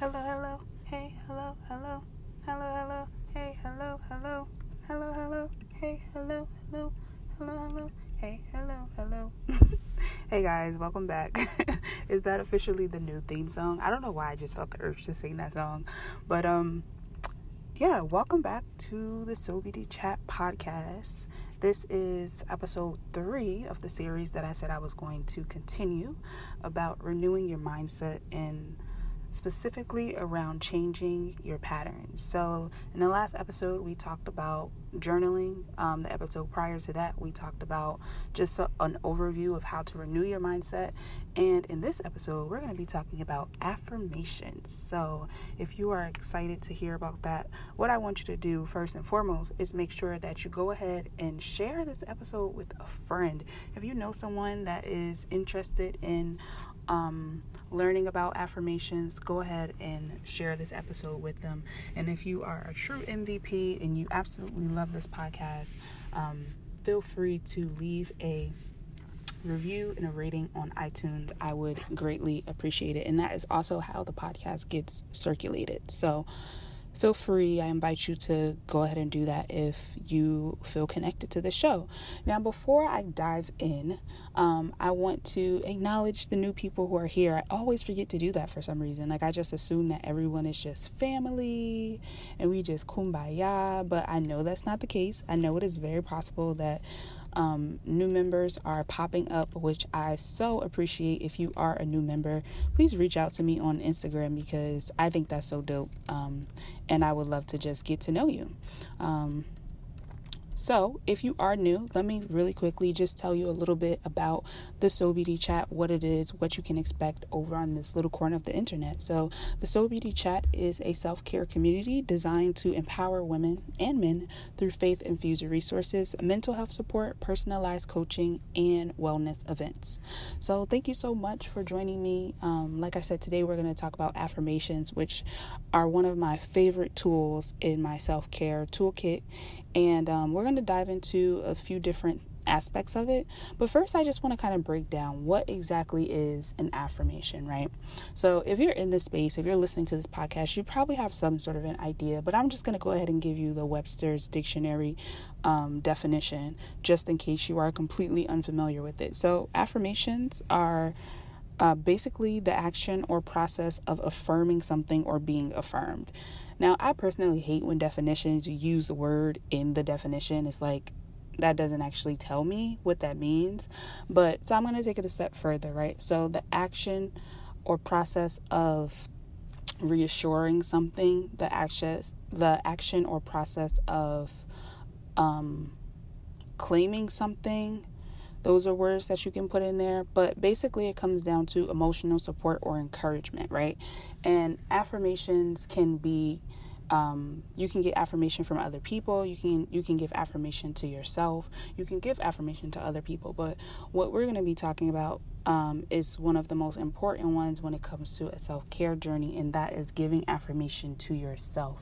hello, hello, hey, hello, hello, hello, hello, hey, hello, hello, hello, hello, hey, hello, hello, hello, hello, hey, hello, hello. hey guys, welcome back. Is that officially the new theme song? I don't know why I just felt the urge to sing that song, but um, yeah, welcome back to the SoBD Chat podcast. This is episode three of the series that I said I was going to continue about renewing your mindset and specifically around changing your patterns. So, in the last episode, we talked about journaling. Um, the episode prior to that, we talked about just a, an overview of how to renew your mindset. And in this episode, we're going to be talking about affirmations. So, if you are excited to hear about that, what I want you to do first and foremost is make sure that you go ahead and share this episode with a friend. If you know someone that is interested in um, learning about affirmations, go ahead and share this episode with them. And if you are a true MVP and you absolutely love this podcast, um, feel free to leave a review and a rating on iTunes. I would greatly appreciate it. And that is also how the podcast gets circulated. So, feel free. I invite you to go ahead and do that if you feel connected to the show. Now, before I dive in, um, I want to acknowledge the new people who are here. I always forget to do that for some reason. Like, I just assume that everyone is just family and we just kumbaya, but I know that's not the case. I know it is very possible that um, new members are popping up, which I so appreciate. If you are a new member, please reach out to me on Instagram because I think that's so dope. Um, and I would love to just get to know you. Um, so, if you are new, let me really quickly just tell you a little bit about the SoBD chat, what it is, what you can expect over on this little corner of the internet. So, the SoBD chat is a self care community designed to empower women and men through faith infused resources, mental health support, personalized coaching, and wellness events. So, thank you so much for joining me. Um, like I said, today we're going to talk about affirmations, which are one of my favorite tools in my self care toolkit. And um, we're going to dive into a few different aspects of it. But first, I just want to kind of break down what exactly is an affirmation, right? So, if you're in this space, if you're listening to this podcast, you probably have some sort of an idea, but I'm just going to go ahead and give you the Webster's Dictionary um, definition just in case you are completely unfamiliar with it. So, affirmations are uh, basically the action or process of affirming something or being affirmed. Now, I personally hate when definitions use the word in the definition. It's like that doesn't actually tell me what that means. But so I'm going to take it a step further, right? So the action or process of reassuring something, the action the action or process of um claiming something, those are words that you can put in there, but basically it comes down to emotional support or encouragement, right? And affirmations can be um, you can get affirmation from other people. You can you can give affirmation to yourself. You can give affirmation to other people. But what we're going to be talking about um, is one of the most important ones when it comes to a self-care journey and that is giving affirmation to yourself.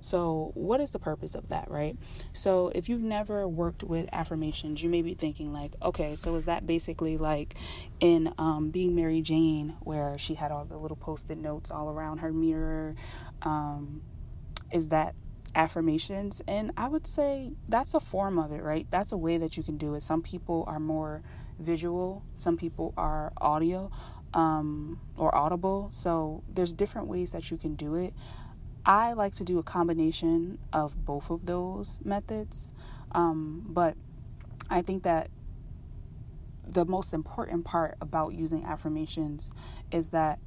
So what is the purpose of that right? So if you've never worked with affirmations you may be thinking like okay so is that basically like in um, being mary jane where she had all the little post-it notes all around her mirror um, is that affirmations and i would say that's a form of it right? That's a way that you can do it. Some people are more visual some people are audio um, or audible so there's different ways that you can do it. I like to do a combination of both of those methods um, but i think that the most important part about using affirmations is that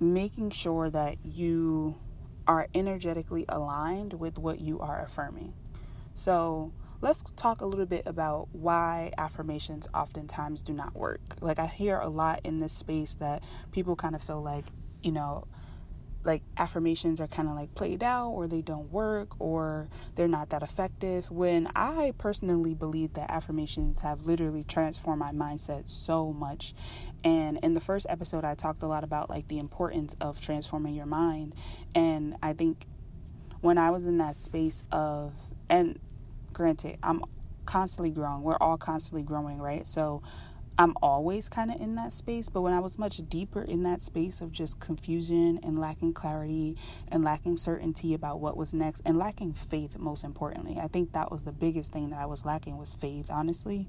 making sure that you are energetically aligned with what you are affirming. So, let's talk a little bit about why affirmations oftentimes do not work. Like, I hear a lot in this space that people kind of feel like, you know, like affirmations are kind of like played out or they don't work or they're not that effective. When i personally believe that affirmations have literally transformed my mindset so much. And in the first episode i talked a lot about like the importance of transforming your mind. And i think when i was in that space of and granted i'm constantly growing. We're all constantly growing right? So I'm always kind of in that space, but when I was much deeper in that space of just confusion and lacking clarity and lacking certainty about what was next and lacking faith, most importantly, I think that was the biggest thing that I was lacking was faith, honestly.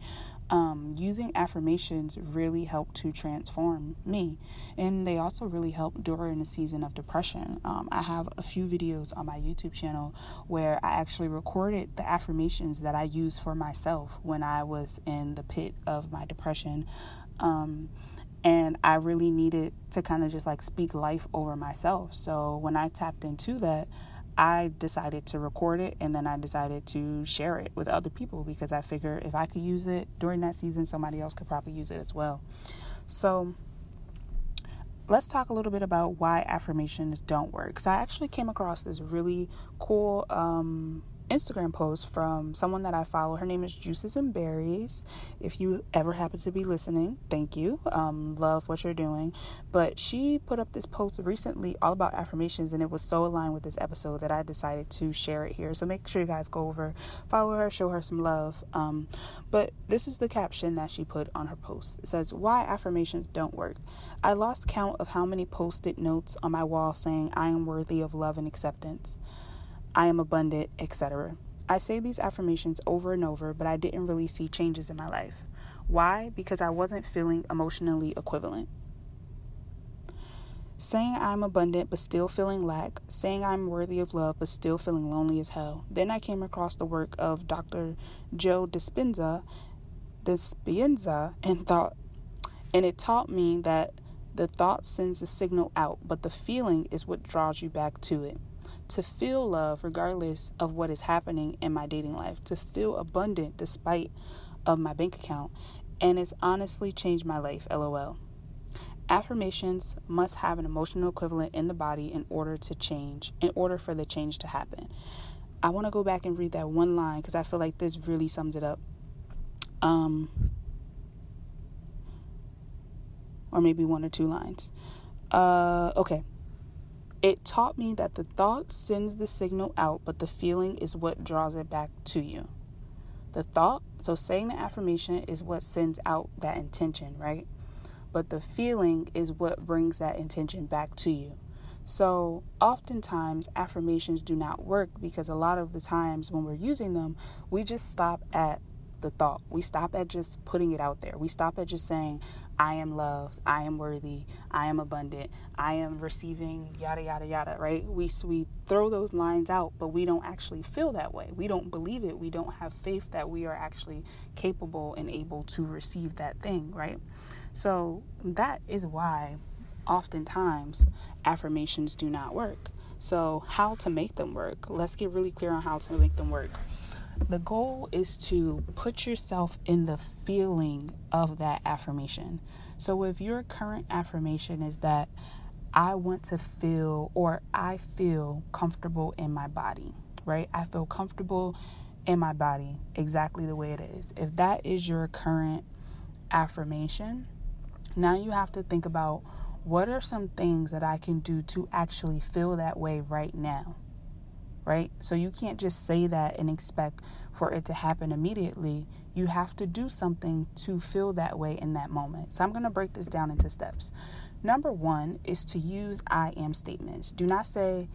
Um, using affirmations really helped to transform me, and they also really helped during a season of depression. Um, I have a few videos on my YouTube channel where I actually recorded the affirmations that I used for myself when I was in the pit of my depression um, and I really needed to kind of just like speak life over myself. So when I tapped into that, I decided to record it and then I decided to share it with other people because I figure if I could use it during that season, somebody else could probably use it as well. So let's talk a little bit about why affirmations don't work. So I actually came across this really cool um, Instagram post from someone that I follow. Her name is Juices and Berries. If you ever happen to be listening, thank you. Um, love what you're doing. But she put up this post recently all about affirmations, and it was so aligned with this episode that I decided to share it here. So make sure you guys go over, follow her, show her some love. Um, but this is the caption that she put on her post. It says, Why affirmations don't work. I lost count of how many post it notes on my wall saying I am worthy of love and acceptance. I am abundant, etc. I say these affirmations over and over, but I didn't really see changes in my life. Why? Because I wasn't feeling emotionally equivalent. Saying I'm abundant but still feeling lack, saying I'm worthy of love but still feeling lonely as hell. Then I came across the work of Dr. Joe Dispenza, Dispenza and thought and it taught me that the thought sends a signal out, but the feeling is what draws you back to it to feel love regardless of what is happening in my dating life, to feel abundant despite of my bank account, and it's honestly changed my life, lol. Affirmations must have an emotional equivalent in the body in order to change, in order for the change to happen. I want to go back and read that one line because I feel like this really sums it up. Um, or maybe one or two lines. Uh, okay. It taught me that the thought sends the signal out, but the feeling is what draws it back to you. The thought, so saying the affirmation is what sends out that intention, right? But the feeling is what brings that intention back to you. So, oftentimes, affirmations do not work because a lot of the times when we're using them, we just stop at the thought. We stop at just putting it out there. We stop at just saying, I am loved, I am worthy, I am abundant, I am receiving, yada, yada, yada, right? We, we throw those lines out, but we don't actually feel that way. We don't believe it. We don't have faith that we are actually capable and able to receive that thing, right? So that is why oftentimes affirmations do not work. So, how to make them work? Let's get really clear on how to make them work the goal is to put yourself in the feeling of that affirmation. So if your current affirmation is that I want to feel or I feel comfortable in my body, right? I feel comfortable in my body exactly the way it is. If that is your current affirmation, now you have to think about what are some things that I can do to actually feel that way right now right? So you can't just say that and expect for it to happen immediately. You have to do something to feel that way in that moment. So I'm going to break this down into steps. Number one is to use I am statements. Do not say,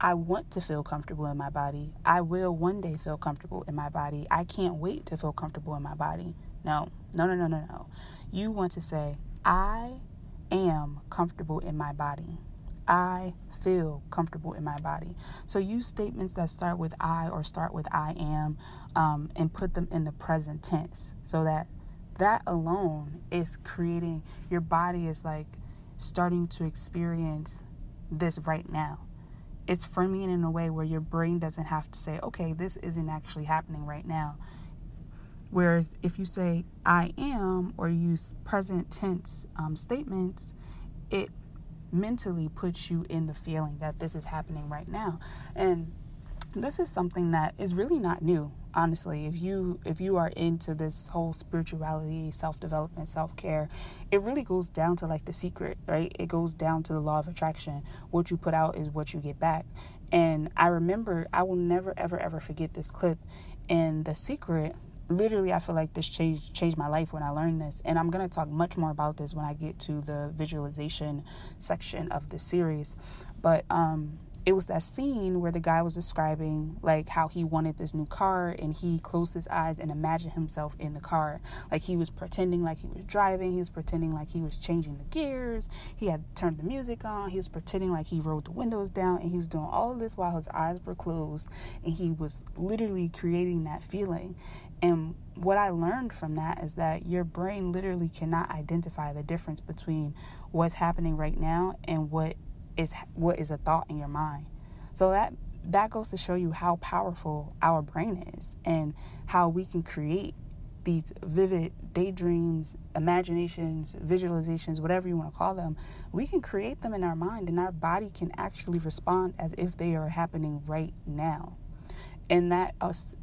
I want to feel comfortable in my body. I will one day feel comfortable in my body. I can't wait to feel comfortable in my body. No, no, no, no, no, no. You want to say, I am comfortable in my body. I feel comfortable in my body. So use statements that start with I or start with I am um, and put them in the present tense so that that alone is creating your body is like starting to experience this right now. It's framing it in a way where your brain doesn't have to say, okay, this isn't actually happening right now. Whereas if you say I am or use present tense um, statements, it mentally puts you in the feeling that this is happening right now. And this is something that is really not new honestly. If you if you are into this whole spirituality self-development self-care it really goes down to like the secret right? It goes down to the law of attraction. What you put out is what you get back. And i remember i will never ever ever forget this clip. In the secret literally, I feel like this changed changed my life when I learned this, and I'm gonna talk much more about this when I get to the visualization section of the series. But um, it was that scene where the guy was describing like how he wanted this new car and he closed his eyes and imagined himself in the car. Like he was pretending like he was driving he was pretending like he was changing the gears he had turned the music on he was pretending like he rolled the windows down and he was doing all of this while his eyes were closed and he was literally creating that feeling. And what I learned from that is that your brain literally cannot identify the difference between what's happening right now and what is what is a thought in your mind. So that that goes to show you how powerful our brain is and how we can create these vivid daydreams, imaginations, visualizations, whatever you want to call them, we can create them in our mind and our body can actually respond as if they are happening right now. And that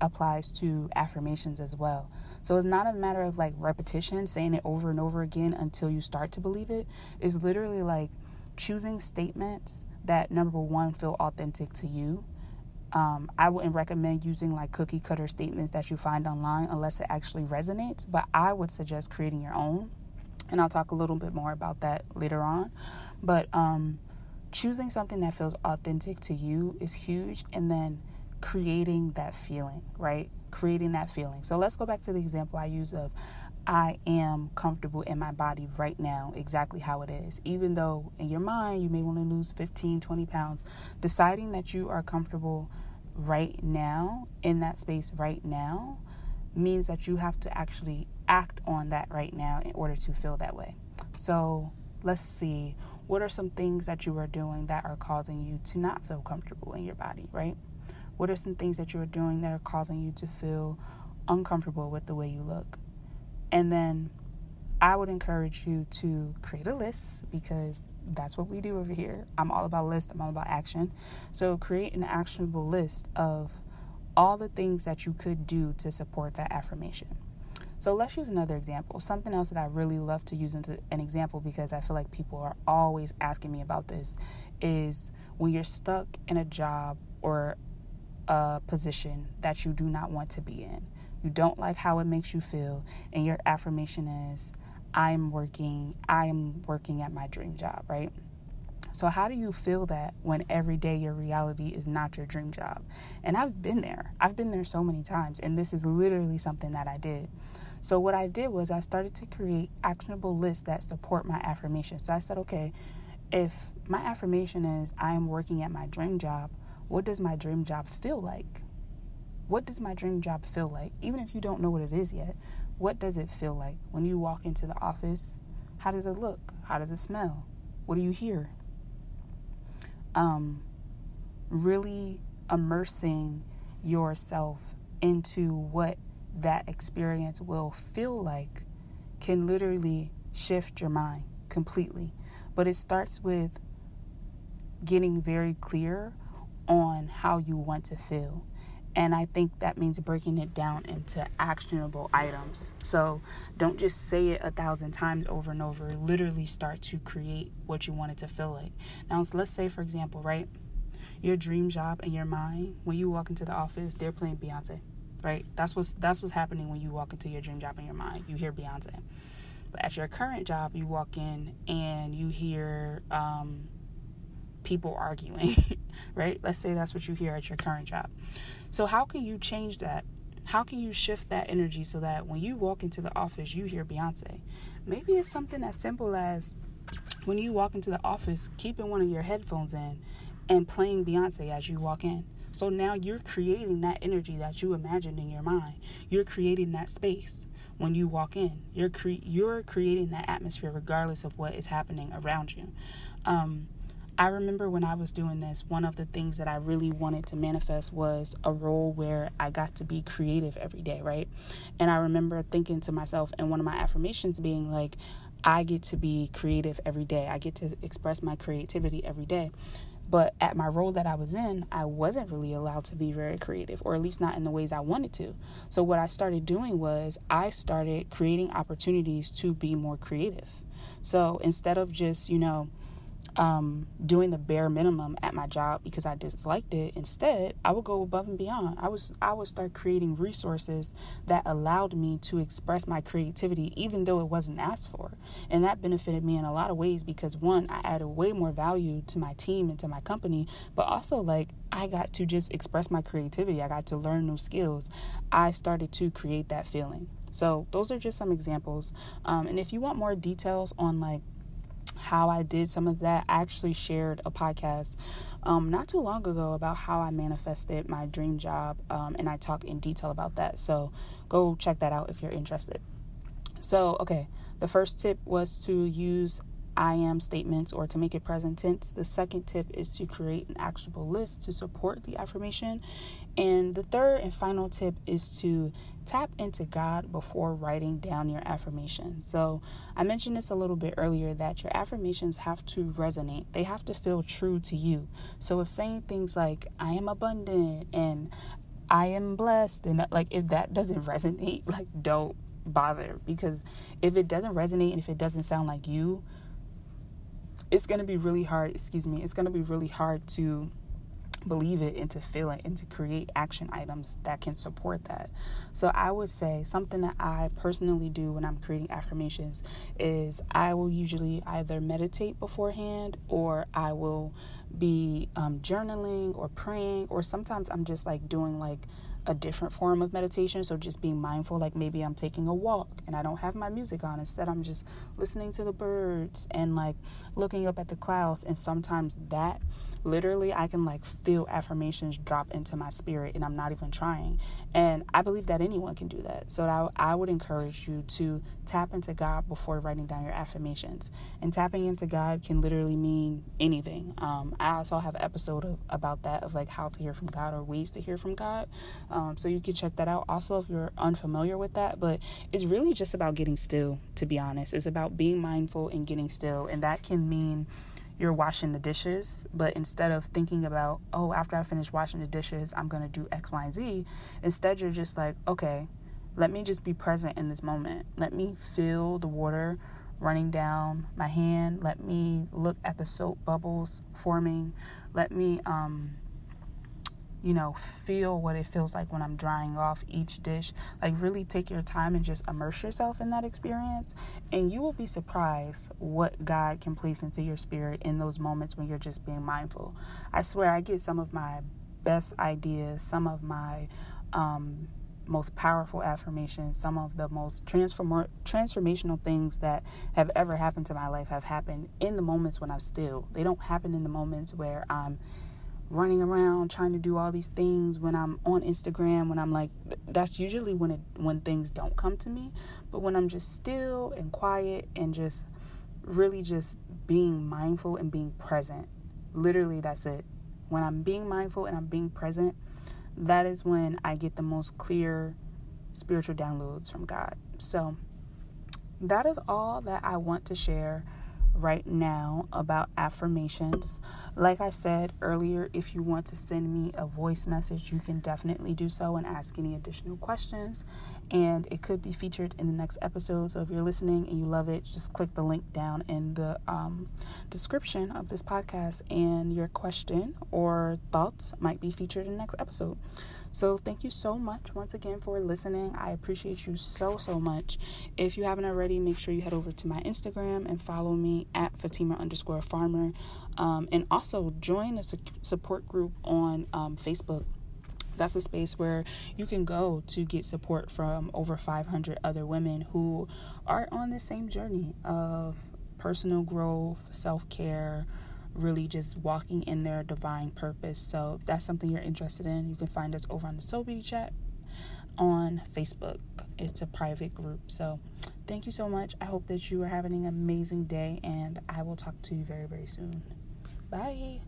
applies to affirmations as well. So it's not a matter of like repetition, saying it over and over again until you start to believe it. It's literally like choosing statements that number one feel authentic to you. Um, I wouldn't recommend using like cookie cutter statements that you find online unless it actually resonates, but I would suggest creating your own. And I'll talk a little bit more about that later on. But um, choosing something that feels authentic to you is huge. And then creating that feeling, right? Creating that feeling. So let's go back to the example I use of I am comfortable in my body right now, exactly how it is. Even though in your mind you may want to lose 15, 20 pounds, deciding that you are comfortable right now, in that space right now, means that you have to actually act on that right now in order to feel that way. So let's see what are some things that you are doing that are causing you to not feel comfortable in your body, right? What are some things that you are doing that are causing you to feel uncomfortable with the way you look? And then I would encourage you to create a list because that's what we do over here. I'm all about list, I'm all about action. So create an actionable list of all the things that you could do to support that affirmation. So let's use another example. Something else that I really love to use as an example because I feel like people are always asking me about this is when you're stuck in a job or a position that you do not want to be in you don't like how it makes you feel, and your affirmation is, I'm working, I'm working at my dream job, right? So, how do you feel that when every day your reality is not your dream job? And I've been there. I've been there so many times, and this is literally something that I did. So, what I did was I started to create actionable lists that support my affirmation. So, I said, okay, if my affirmation is I am working at my dream job, what does my dream job feel like? What does my dream job feel like? Even if you don't know what it is yet, what does it feel like? When you walk into the office, how does it look? How does it smell? What do you hear? Um, really immersing yourself into what that experience will feel like can literally shift your mind completely. But it starts with getting very clear on how you want to feel. And I think that means breaking it down into actionable items. So don't just say it a thousand times over and over. Literally start to create what you want it to feel like. Now, let's say, for example, right? Your dream job in your mind, when you walk into the office, they're playing Beyonce, right? That's what's that's what's happening when you walk into your dream job in your mind. You hear Beyonce. But at your current job, you walk in and you hear um, people arguing, right? Let's say that's what you hear at your current job. So, how can you change that? How can you shift that energy so that when you walk into the office, you hear Beyonce? Maybe it's something as simple as when you walk into the office, keeping one of your headphones in and playing Beyonce as you walk in. So now you're creating that energy that you imagined in your mind. You're creating that space when you walk in. You're cre- you're creating that atmosphere regardless of what is happening around you. Um, I remember when I was doing this, one of the things that I really wanted to manifest was a role where I got to be creative every day, right? And I remember thinking to myself, and one of my affirmations being like, I get to be creative every day. I get to express my creativity every day. But at my role that I was in, I wasn't really allowed to be very creative, or at least not in the ways I wanted to. So, what I started doing was I started creating opportunities to be more creative. So, instead of just, you know, um, doing the bare minimum at my job because I disliked it. Instead, I would go above and beyond. I was I would start creating resources that allowed me to express my creativity, even though it wasn't asked for, and that benefited me in a lot of ways because one, I added way more value to my team and to my company, but also like I got to just express my creativity. I got to learn new skills. I started to create that feeling. So those are just some examples. Um, and if you want more details on like how I did some of that. I actually shared a podcast um, not too long ago about how I manifested my dream job, um, and I talk in detail about that. So go check that out if you're interested. So, okay, the first tip was to use I am statements or to make it present tense. The second tip is to create an actionable list to support the affirmation. And the third and final tip is to tap into God before writing down your affirmation. So, I mentioned this a little bit earlier that your affirmations have to resonate, they have to feel true to you. So, if saying things like, I am abundant and I am blessed, and like if that doesn't resonate, like don't bother because if it doesn't resonate and if it doesn't sound like you, it's going to be really hard, excuse me, it's going to be really hard to believe it and to feel it and to create action items that can support that. So I would say something that I personally do when I'm creating affirmations is I will usually either meditate beforehand or I will be um, journaling or praying or sometimes I'm just like doing like a different form of meditation. So just being mindful, like maybe I'm taking a walk and I don't have my music on. Instead, I'm just listening to the birds and like looking up at the clouds. And sometimes that literally I can like feel affirmations drop into my spirit and I'm not even trying. And I believe that anyone can do that. So I, I would encourage you to tap into God before writing down your affirmations. And tapping into God can literally mean anything. Um, I also have an episode of, about that of like how to hear from God or ways to hear from God. Um, so you can check that out. Also, if you're unfamiliar with that, but it's really just about getting still, to be honest. It's about being mindful and getting still. And that can mean you're washing the dishes, but instead of thinking about, oh, after I finish washing the dishes, I'm going to do X, Y, and Z, instead you're just like, okay, let me just be present in this moment. Let me feel the water running down my hand. Let me look at the soap bubbles forming. Let me um, you know, feel what it feels like when I'm drying off each dish. Like, really take your time and just immerse yourself in that experience. And you will be surprised what God can place into your spirit in those moments when you're just being mindful. I swear, I get some of my best ideas, some of my um, most powerful affirmations, some of the most transform- transformational things that have ever happened to my life have happened in the moments when I'm still. They don't happen in the moments where I'm running around trying to do all these things when I'm on Instagram when I'm like that's usually when it when things don't come to me. But when I'm just still and quiet and just really just being mindful and being present. Literally that's it. When I'm being mindful and I'm being present that is when I get the most clear spiritual downloads from God. So that is all that I want to share right now about affirmations. Like I said earlier, if you want to send me a voice message, you can definitely do so and ask any additional questions. And it could be featured in the next episode. So if you're listening and you love it, just click the link down in the um, description of this podcast, and your question or thoughts might be featured in the next episode. So, thank you so much once again for listening. I appreciate you so, so much. If you haven't already, make sure you head over to my Instagram and follow me at Fatima underscore farmer. Um, and also join the support group on um, Facebook. That's a space where you can go to get support from over 500 other women who are on the same journey of personal growth, self care really just walking in their divine purpose. So if that's something you're interested in, you can find us over on the Soul Beauty Chat on Facebook. It's a private group. So thank you so much. I hope that you are having an amazing day and I will talk to you very, very soon. Bye.